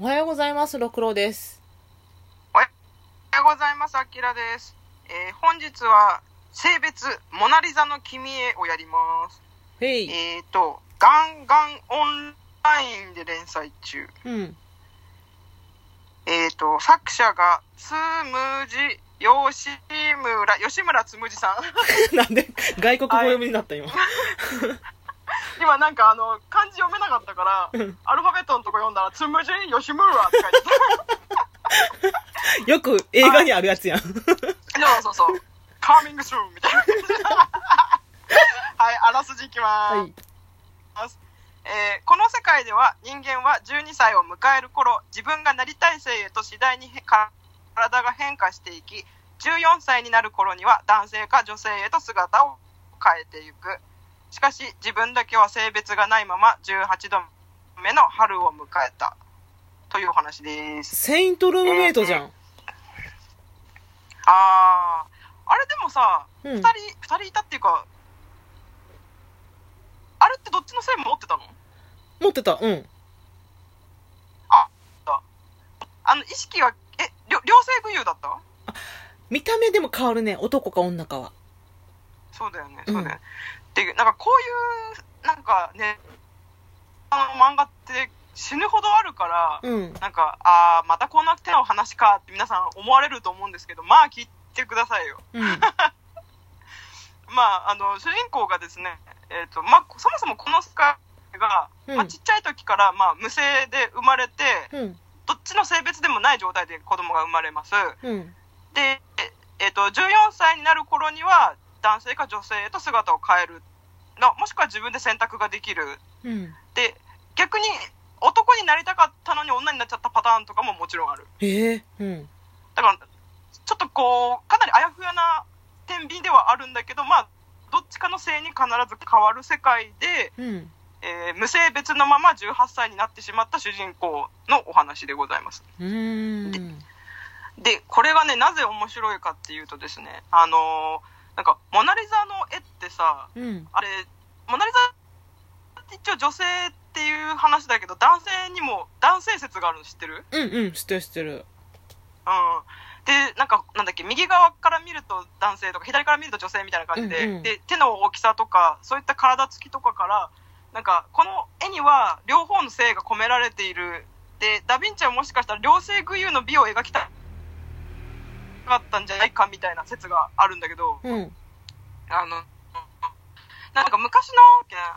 おはようございます、ろくろです。おはようございます、あきらです。えー本日は、性別、モナリザの君へをやります。へい。えっ、と、ガンガンオンラインで連載中。うん。えっ、と、作者が、つむじ、吉村、吉村つむじさん。なんで外国語読みになった今。今なんかあの、漢字読めなかったから、アルファベットのとこ読んだら、つむじ、吉村って書いてた。よく映画にあるやつやん。そうそうそう。カーミングスルーみたいな。はい、あらすじいきます。はい。えーこの世界では人間は12歳を迎える頃自分がなりたい性へと次第にへ体が変化していき14歳になる頃には男性か女性へと姿を変えていくしかし自分だけは性別がないまま18度目の春を迎えたというお話ですセイントルームメイトじゃん。あーあれでもさ、うん2人二人いたっていうかあれってどっちの性も持ってたの？持ってた。うん。あの意識はえ両両性具有だった？見た目でも変わるね。男か女かは。そうだよね、うんそうだよね。で、なんかこういう、なんかね、あの漫画って死ぬほどあるから、うん。なんか、あーまたこんな手の話かって皆さん思われると思うんですけど、まあ聞いてくださいよ。うん。まあ、あの、主人公がですね、えっ、と、まあ、そもそもこの世界が、うんまあ、ちっちゃい時から、まあ、無性で生まれて、うん。どっちの性別でもない状態で子供が生まれます。うん。で、えっと14歳になる頃には男性か女性へと姿を変えるなもしくは自分で選択ができるうん。で逆に男になりたかったのに女になっちゃったパターンとかももちろんあるへえ。うん。だからちょっとこうかなりあやふやな天秤ではあるんだけどまあどっちかの性に必ず変わる世界で、うん。えー無性別のまま18歳になってしまった主人公のお話でございます。で、これがね、なぜ面白いかっていうとですね、あのーなんか、モナリザの絵ってさ、うん。あれ、モナリザって一応女性っていう話だけど、男性にも男性説があるの知ってる？うんうん。知ってる知ってる。うん。で、なんか、なんだっけ、右側から見ると男性とか、左から見ると女性みたいな感じで、うんうんで、手の大きさとか、そういった体つきとかから、なんか、この絵には両方の性が込められている。で、ダヴィンチはもしかしたら両性具有の美を描きたかったんじゃないかみたいな説があるんだけど、うん。あの、なんか昔の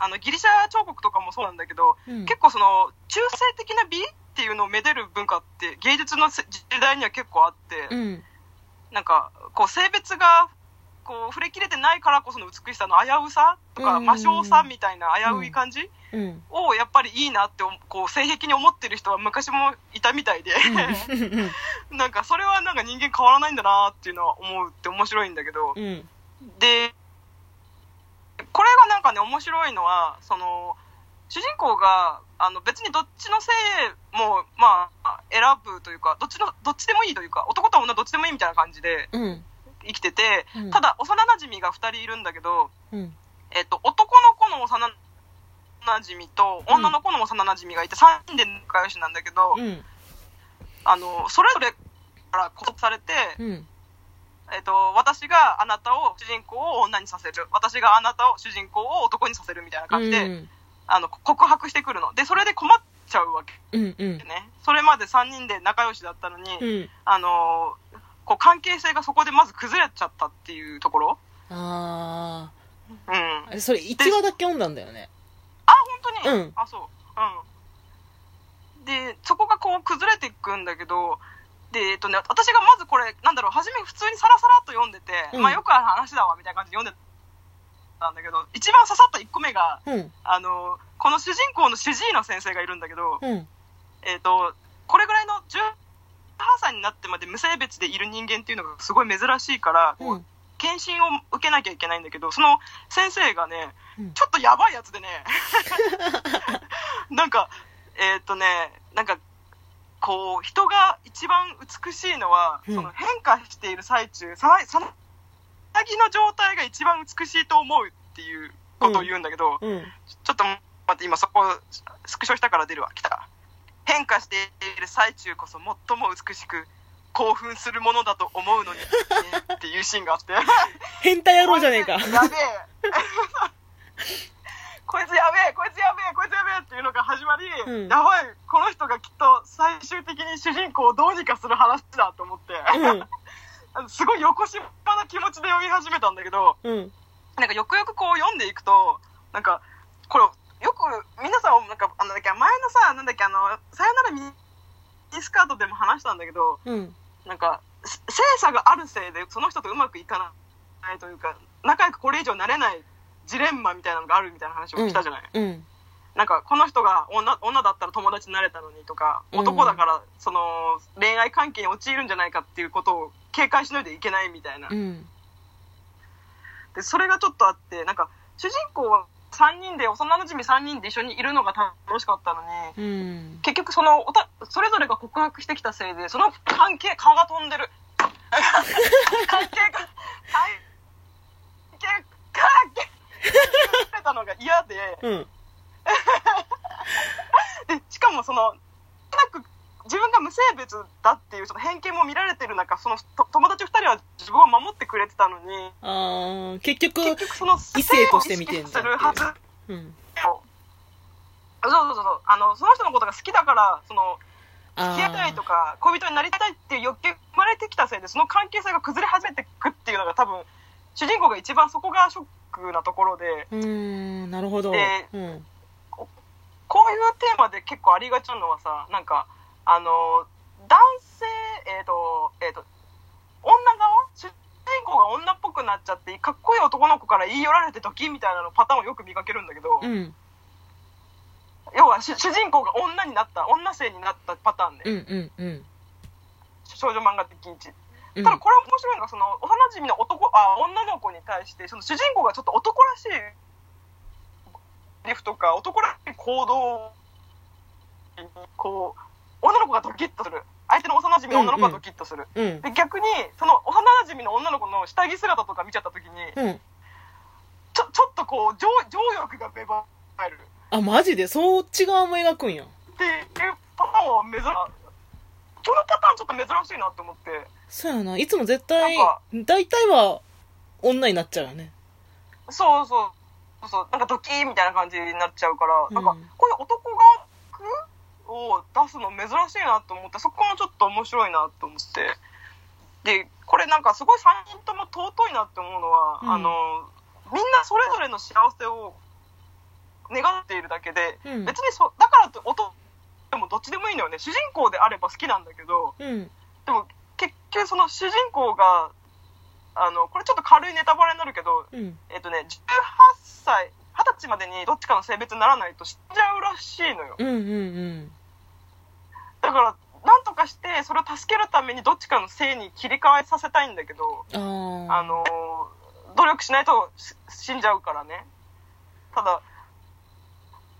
あのギリシャ彫刻とかもそうなんだけど、うん。結構その中性的な美っていうのをめでる文化って芸術のせ時代には結構あって、うん。なんかこう性別がこう触れきれてないからこその美しさの危うさとかうん魔性さみたいな危うい感じうん。をやっぱりいいなってこう性癖に思ってる人は昔もいたみたいで、うん。なんかそれはなんか人間変わらないんだなっていうのは思うって面白いんだけど、うん。で、これがなんかね、面白いのは、その、主人公が、あの、別にどっちの性も、まあ、選ぶというか、どっちの、どっちでもいいというか、男と女どっちでもいいみたいな感じでうん。生きてて、うんただ、幼馴染が2人いるんだけど、うん。えっと、男の子の幼馴染と、うん女の子の幼馴染がいて、3人で仲良しなんだけど、うん。あの、それぞれから拘束されて、うん。えっと、私があなたを主人公を女にさせる。私があなたを主人公を男にさせるみたいな感じで、うん。あの、告白してくるの。で、それで困っちゃうわけうん。うん。ね。それまで3人で仲良しだったのに、うん。あのーこう、関係性がそこでまず崩れちゃったっていうところ？あうん。あ。それ1話だけ読んだんだよね？あ、本当に、うんあ、そう。うん。で、そこがこう崩れていくんだけど、で、えっとね、私がまずこれ、なんだろう、初め普通にさらさらっと読んでて、うんまあよくある話だわ、みたいな感じで読んでたんだけど、一番刺さった1個目が、うん。あの、この主人公の主治医の先生がいるんだけど、うん。えっ、と、これぐらいの18歳になってまで無性別でいる人間っていうのがすごい珍しいから、こう。うん検診を受けなきゃいけないんだけど、その先生がね、うんちょっとやばいやつでね、なんか、えっ、とね、なんか、こう、人が一番美しいのは、うんその変化している最中、さその、先の状態が一番美しいと思うっていうことを言うんだけど、うん。ちょっと待って、今そこ、スクショしたから出るわ。来た。変変化している最中こそ最も美しく興奮するものだと思うのに、ね、っていうシーンがあって変態野郎じゃねえか。やべえこいつやべえこいつやべえこいつやべえっていうのが始まり、うんやばいこの人がきっと最終的に主人公をどうにかする話だと思って、うん。すごい横島な気持ちで読み始めたんだけどうん。なんかよくよくこう読んでいくとなんかこれよく皆さんなんかあのなんだっけ前のさなんだっけあの「さよならミニスカート」でも話したんだけどうん。なんかせ性差があるせいでその人とうまくいかないというか仲良くこれ以上なれないジレンマみたいなのがあるみたいな話をしたじゃない、うん。なんかこの人が女女だったら友達になれたのにとかうん男だからその恋愛関係に陥るんじゃないかっていうことを警戒しないといけないみたいなうん。でそれがちょっとあってなんか主人公は3人で幼馴染3人で一緒にいるのが楽しかったのにうん。結局そのおたそれぞれが告白してきたせいでその関係蚊が飛んでる 関係が関係関係が れたのが嫌でうん。でしかもその自分が無性別だっていうその偏見も見られてる中そのと友達2人は自分を守ってくれてたのにあー、結局、結局その異性として見てんだ性を意識するはずうん。そうそうそうそうあのその人のことが好きだからそのあ付き合いたいとか恋人になりたいっていう欲求が生まれてきたせいでその関係性が崩れ始めていくっていうのが多分主人公が一番そこがショックなところでうーん、なるほど。でうん。こういうテーマで結構ありがちなのはさなんかあの男性えっ、とえっ、と女側？主人公が女っぽくなっちゃってかっこいい男の子から言い寄られて時みたいなのパターンをよく見かけるんだけど、うん。要は主主人公が女になった女性になったパターンで、うん。うん。うん。少女漫画的にうんただこれ面白いのがその幼馴染の男あ女の子に対してその主人公がちょっと男らしいリフとか男らしい行動にこう女の子がドキッとする相手の幼馴染の女の子がドキッとする、うん。で逆にその幼馴染の女の子の下着姿とか見ちゃった時にうん。ちょちょっとこう情情欲が芽生えるあ、マジで？そっち側も描くんや。っていうパターンは珍しいこのパターンちょっと珍しいなと思ってそうやな。いつも絶対大体は女になっちゃうよね。そうそうそうそうなんかドキーみたいな感じになっちゃうから、うんなんかを出すの珍しいなと思ってそこもちょっと面白いなと思ってでこれなんかすごい3人とも尊いなって思うのは、うんあのみんなそれぞれの幸せを願っているだけで、うん。別にそだからって男でもどっちでもいいのよね主人公であれば好きなんだけどうん。でも結局その主人公があのこれちょっと軽いネタバレになるけどうん。えっとね、18歳、20歳までにどっちかの性別にならないと死んじゃうらしいのよ。うん。うん。だから、なんとかして、それを助けるためにどっちかの性に切り替えさせたいんだけど、うん。あのー、努力しないとし死んじゃうからね。ただ、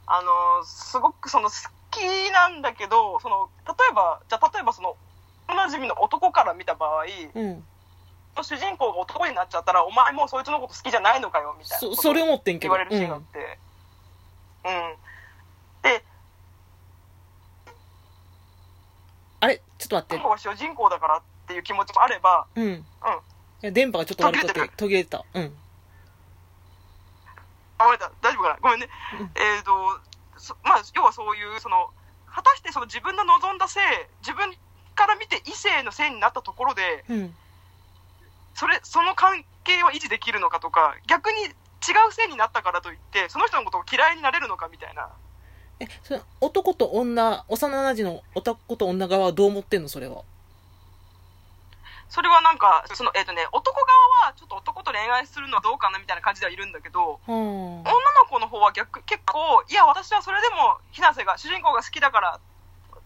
あのー、すごくその好きなんだけど、その、例えば、じゃあ例えばその、おなじみの男から見た場合、うん。主人公が男になっちゃったら、お前もうそいつのこと好きじゃないのかよ、みたいなそ、れ思ってんけど。言われるシーンがあって、うん、で、あれちょっと待って主人。公が主人公だからっていう気持ちもあれば、うん。いや、電波がちょっと悪くて途切れてる途切れてた。うん。あ、ごめんなさい大丈夫かな、ごめんね。うんえっ、と、そまあ、要はそういう、その、果たしてその自分の望んだ性、自分から見て異性の性になったところで、うん。それ、その関係は維持できるのかとか、逆に違う性になったからといって、その人のことを嫌いになれるのかみたいな。え、それ、男と女、幼馴染の男と女側はどう思ってんの？それは。それはなんか、その、えっ、とね、男側はちょっと男と恋愛するのはどうかなみたいな感じではいるんだけど、は女の子の方は逆結構いや私はそれでもひなせが主人公が好きだから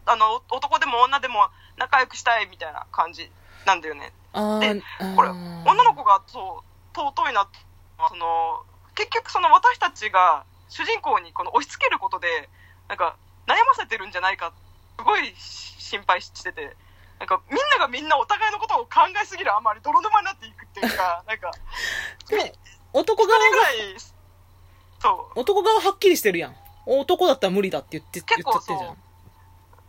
あの男でも女でも仲良くしたいみたいな感じなんだよね。でこれ女の子がそう尊いなその結局その私たちが主人公にこの押し付けることでなんか悩ませてるんじゃないかすごい心配しててなんかみんながみんなお互いのことを考えすぎるあまり泥沼になっていくっていうか なんか男一側が、そう男側はっきりしてるやん。男だったら無理だって言って、言っちゃってるじゃん。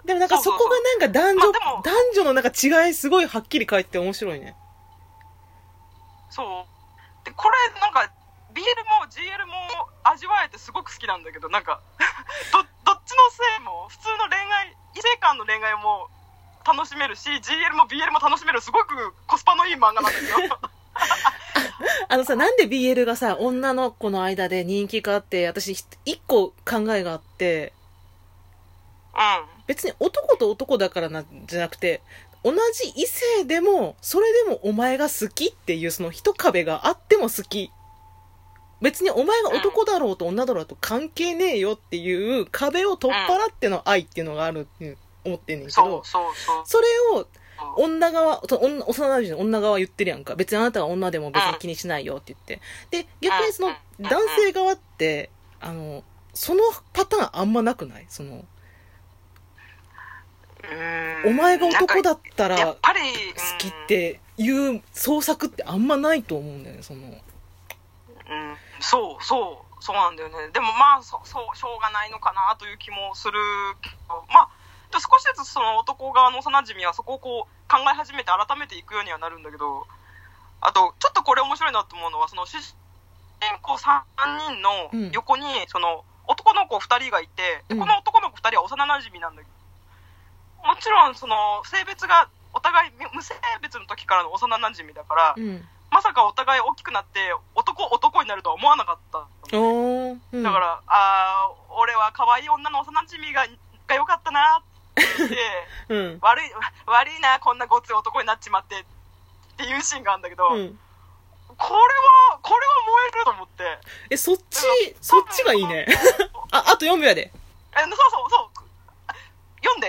でもなんかそこがなんか男女、男女のなんか違いすごいはっきり書いてて面白いね。そう。で、これ、なんか、BL も GL も味わえてすごく好きなんだけど、なんか、ど、どっちのせいも、普通の恋愛、異性間の恋愛も楽しめるし、GL も BL も楽しめる、すごくコスパのいい漫画なんですよ。あのさ、なんで BL がさ、女の子の間で人気かあって、私一個考えがあって、うん。別に男と男だからなんじゃなくて、同じ異性でも、それでもお前が好きっていうその一壁があっても好き。別にお前が男だろうと女だろうと関係ねえよっていう壁を取っ払っての愛っていうのがあるって思ってんねんけどそれを。女側、幼馴染の女側言ってるやんか。別にあなたが女でも別に気にしないよって言って。で、逆にそのうん男性側って、あの、そのパターンあんまなくない？その、うんお前が男だったら好きっていう創作ってあんまないと思うんだよね、その。うん、うんそうそうそうなんだよね。でもまあそそうしょうがないのかなという気もするけど。まあで少しずつその男側の幼馴染はそこをこう考え始めて改めていくようにはなるんだけど。あとちょっとこれ面白いなと思うのはその主人公3人の横にその男の子2人がいて、でうん。この男の子2人は幼馴染なんだけど。もちろんその性別がお互い無性別の時からの幼馴染だから、うん。まさかお互い大きくなって男男に思わなかったおー。うんだから、あー俺は可愛い女の幼馴染がが良かったなって言ってうん。悪い悪いなこんなごつい男になっちまってっていうシーンがあるんだけど、うん。これはこれは燃えると思ってえ、そっち、そっちがいいね。あ、あと4秒やで。えそうそうそう